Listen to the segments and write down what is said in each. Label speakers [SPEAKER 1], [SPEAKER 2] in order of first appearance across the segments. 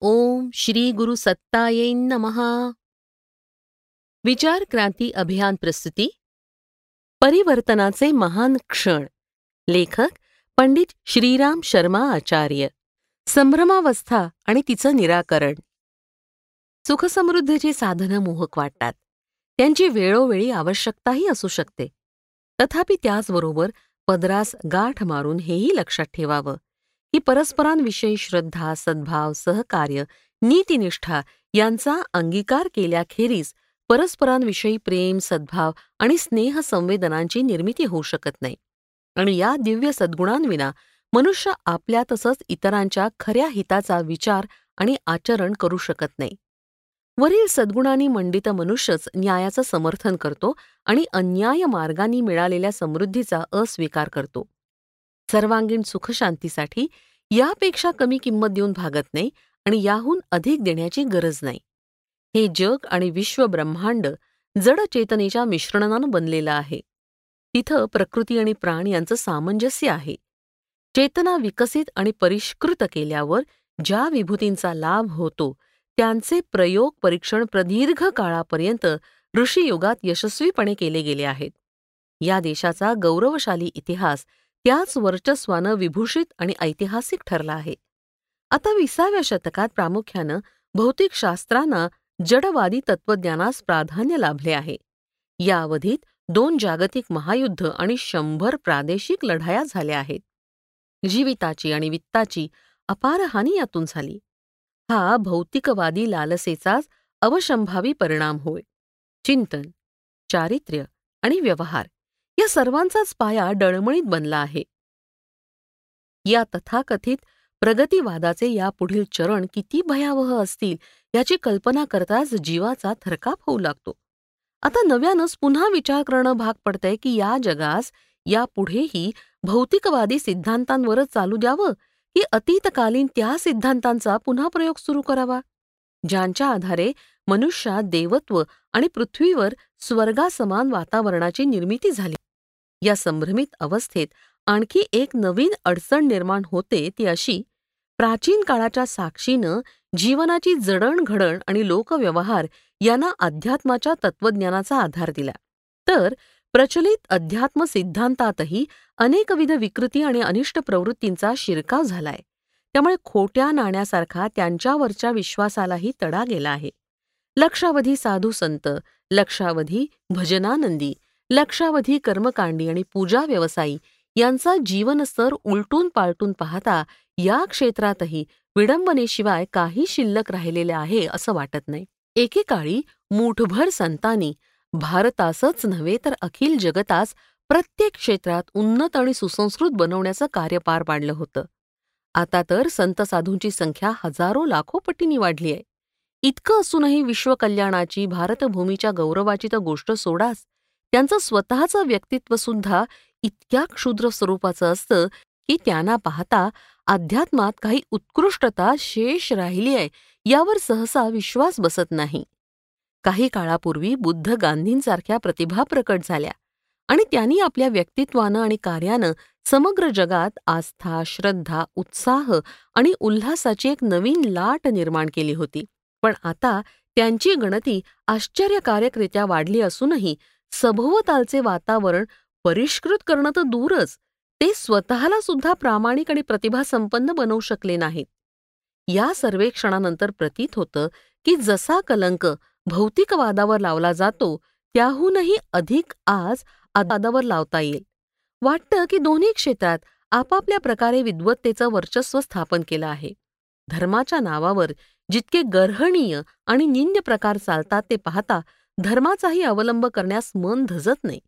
[SPEAKER 1] ओम श्री गुरु सत्ताये नमहा विचार क्रांती अभियान प्रस्तुती। परिवर्तनाचे महान क्षण। लेखक पंडित श्रीराम शर्मा आचार्य। संभ्रमावस्था आणि तिचं निराकरण। सुखसमृद्धीची साधनं मोहक वाटतात। त्यांची वेळोवेळी आवश्यकताही असू शकते। तथापि त्याचबरोबर पदरास गाठ मारून हेही लक्षात ठेवावं। ही परस्परांविषयी श्रद्धा सद्भाव सहकार्य नीतिनिष्ठा यांचा अंगीकार केल्याखेरीज परस्परांविषयी प्रेम सद्भाव आणि स्नेह संवेदनांची निर्मिती होऊ शकत नाही. आणि या दिव्य सद्गुणांविना मनुष्य आपल्या तसंच इतरांच्या खऱ्या हिताचा विचार आणि आचरण करू शकत नाही. वरील सद्गुणांनी मंडित मनुष्यच न्यायाचं समर्थन करतो आणि अन्याय मार्गांनी मिळालेल्या समृद्धीचा अस्वीकार करतो. सर्वांगीण सुखशांतीसाठी यापेक्षा कमी किंमत देऊन भागत नाही आणि याहून अधिक देण्याची गरज नाही. हे जग आणि विश्व ब्रह्मांड जड चेतनेच्या मिश्रणानं बनलेलं आहे. तिथं प्रकृती आणि प्राण यांचं सामंजस्य आहे. चेतना विकसित आणि परिष्कृत केल्यावर ज्या विभूतींचा लाभ होतो त्यांचे प्रयोग परीक्षण प्रदीर्घ काळापर्यंत ऋषीयुगात यशस्वीपणे केले गेले आहेत. या देशाचा गौरवशाली इतिहास त्याच वर्चस्वानं विभूषित आणि ऐतिहासिक ठरला आहे. आता विसाव्या शतकात प्रामुख्यानं भौतिकशास्त्रांना जडवादी तत्वज्ञानास प्राधान्य लाभले आहे. या अवधीत दोन जागतिक महायुद्ध आणि शंभर प्रादेशिक लढाया झाल्या आहेत. जीविताची आणि वित्ताची अपार हानी यातून झाली. हा भौतिकवादी लालसेचाच अवशंभावी परिणाम होय. चिंतन चारित्र्य आणि व्यवहार या सर्वांचाच पाया डळमळीत बनला आहे. या तथाकथित प्रगतीवादाचे यापुढील चरण किती भयावह असतील याची कल्पना करताच जीवाचा थरकाप होऊ लागतो. आता नव्यानंच पुन्हा विचार करणं भाग पडतंय की या जगास यापुढेही भौतिकवादी सिद्धांतांवरच चालू द्यावं की अतीतकालीन त्या सिद्धांतांचा पुन्हा प्रयोग सुरू करावा? ज्यांच्या आधारे मनुष्यात देवत्व आणि पृथ्वीवर स्वर्गासमान वातावरणाची निर्मिती झाली. या संभ्रमित अवस्थेत आणखी एक नवीन अडचण निर्माण होते ती अशी प्राचीन काळाच्या साक्षीनं जीवनाची जडणघडण आणि लोकव्यवहार यांना अध्यात्माच्या तत्वज्ञानाचा आधार दिला. तर प्रचलित अध्यात्म सिद्धांतातही अनेकविध विकृती आणि अनिष्ट प्रवृत्तींचा शिरकाव झालाय. त्यामुळे खोट्या नाण्यासारखा त्यांच्यावरच्या विश्वासालाही तडा गेला आहे. लक्षावधी साधू संत लक्षावधी भजनानंदी लक्षावधी कर्मकांडी आणि पूजा व्यवसायी यांचा जीवनस्तर उलटून पालटून पाहता या क्षेत्रातही विडंबनेशिवाय काही शिल्लक राहिलेले आहे असं वाटत नाही. एकेकाळी मूठभर संतांनी भारतासच नव्हे तर अखिल जगतास प्रत्येक क्षेत्रात उन्नत आणि सुसंस्कृत बनवण्याचं कार्य पार पाडलं होतं. आता तर संत साधूंची संख्या हजारो लाखो पटींनी वाढली आहे. इतकं असूनही विश्वकल्याणाची भारतभूमीच्या गौरवाची तर गोष्ट सोडाच. त्यांचं स्वतःचं व्यक्तित्व सुद्धा इतक्या क्षुद्र स्वरूपाचं असतं की त्यांना पाहता अध्यात्मात काही उत्कृष्टता शेष राहिली आहे यावर सहसा विश्वास बसत नाही. काही काळापूर्वी बुद्ध गांधींसारख्या प्रतिभा प्रकट झाल्या आणि त्यांनी आपल्या व्यक्तित्वानं आणि कार्यानं समग्र जगात आस्था श्रद्धा उत्साह आणि उल्हासाची एक नवीन लाट निर्माण केली होती. पण आता त्यांची गणती आश्चर्यकारकरित्या वाढली असूनही सभोवतालचे वातावरण परिष्कृत करणं तर दूरच. ते स्वतःला सुद्धा प्रामाणिक आणि प्रतिभासंपन्न बनवू शकले नाहीत. या सर्वेक्षणानंतर प्रतीत होतं की जसा कलंक भौतिकवादावर लावला जातो त्याहूनही अधिक आज आदावर लावता येईल. वाटतं की दोन्ही क्षेत्रात आपापल्या प्रकारे विद्वत्तेचं वर्चस्व स्थापन केलं आहे. धर्माच्या नावावर जितके गर्हणीय आणि निंद प्रकार चालतात ते पाहता धर्माचाही अवलंब करण्यास मन धजत नाही.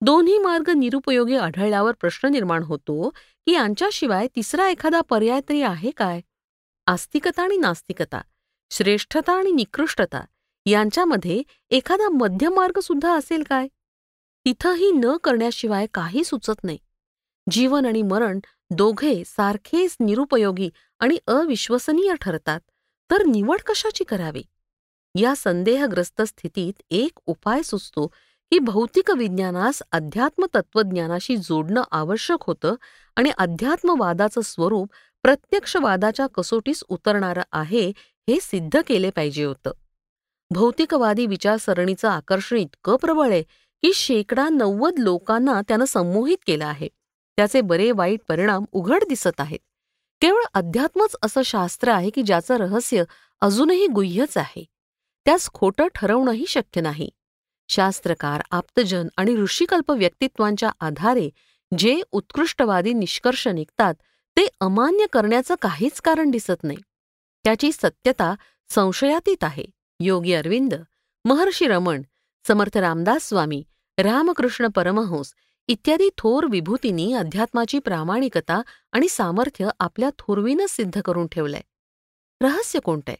[SPEAKER 1] दोन्ही मार्ग निरुपयोगी आढळल्यावर प्रश्न निर्माण होतो की यांच्याशिवाय तिसरा एखादा पर्याय तरी आहे काय? आस्तिकता आणि नास्तिकता श्रेष्ठता आणि निकृष्टता यांच्यामध्ये एखादा मध्यमार्ग सुद्धा असेल काय? तिथंही न करण्याशिवाय काही सुचत नाही. जीवन आणि मरण दोघे सारखेच निरुपयोगी आणि अविश्वसनीय ठरतात. तर निवड कशाची करावी? या संदेहग्रस्त स्थितीत एक उपाय सुचतो की भौतिक विज्ञानास अध्यात्म तत्वज्ञानाशी जोडणं आवश्यक होतं आणि अध्यात्मवादाचं स्वरूप प्रत्यक्षवादाच्या कसोटीस उतरणारं आहे हे सिद्ध केले पाहिजे होतं. भौतिकवादी विचारसरणीचं आकर्षण इतकं प्रबळ आहे की शेकडा नव्वद लोकांना त्यानं संमोहित केलं आहे. त्याचे बरे वाईट परिणाम उघड दिसत आहेत. केवळ अध्यात्मच असं शास्त्र आहे की ज्याचं रहस्य अजूनही गुह्यच आहे. त्यास खोटं ठरवणंही शक्य नाही. शास्त्रकार आप्तजन आणि ऋषिकल्प व्यक्तित्वांच्या आधारे जे उत्कृष्टवादी निष्कर्ष निघतात ते अमान्य करण्याचं काहीच कारण दिसत नाही. त्याची सत्यता संशयातीत आहे. योगी अरविंद महर्षी रमण समर्थ रामदास स्वामी रामकृष्ण परमहंस इत्यादी थोर विभूतींनी अध्यात्माची प्रामाणिकता आणि सामर्थ्य आपल्या थोरवीनं सिद्ध करून ठेवलंय. रहस्य कोणतंय?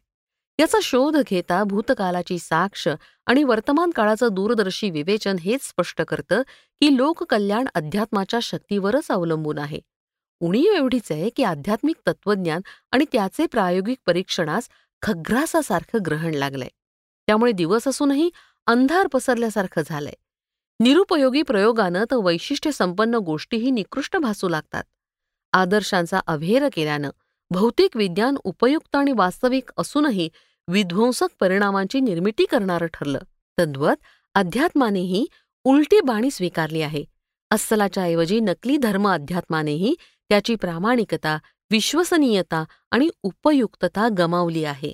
[SPEAKER 1] याचा शोध घेता भूतकालाची साक्ष आणि वर्तमान काळाचं दूरदर्शी विवेचन हेच स्पष्ट करतं की लोककल्याण अध्यात्माच्या शक्तीवरच अवलंबून आहे. उणीव एवढीच आहे की आध्यात्मिक तत्वज्ञान आणि त्याचे प्रायोगिक परीक्षणास खग्रासासारखं ग्रहण लागलंय. त्यामुळे दिवस असूनही अंधार पसरल्यासारखं झालंय. निरुपयोगी प्रयोगानं तर वैशिष्ट्य संपन्न गोष्टीही निकृष्ट भासू लागतात. आदर्शांचा अभेर केल्यानं भौतिक विज्ञान उपयुक्त आणि वास्तविक असूनही विध्वंसक परिणामांची निर्मिती करणारं ठरलं. तद्वत अध्यात्मानेही उलटी बाणी स्वीकारली आहे. अस्सलाच्या ऐवजी नकली धर्म अध्यात्मानेही त्याची प्रामाणिकता विश्वसनीयता आणि उपयुक्तता गमावली आहे.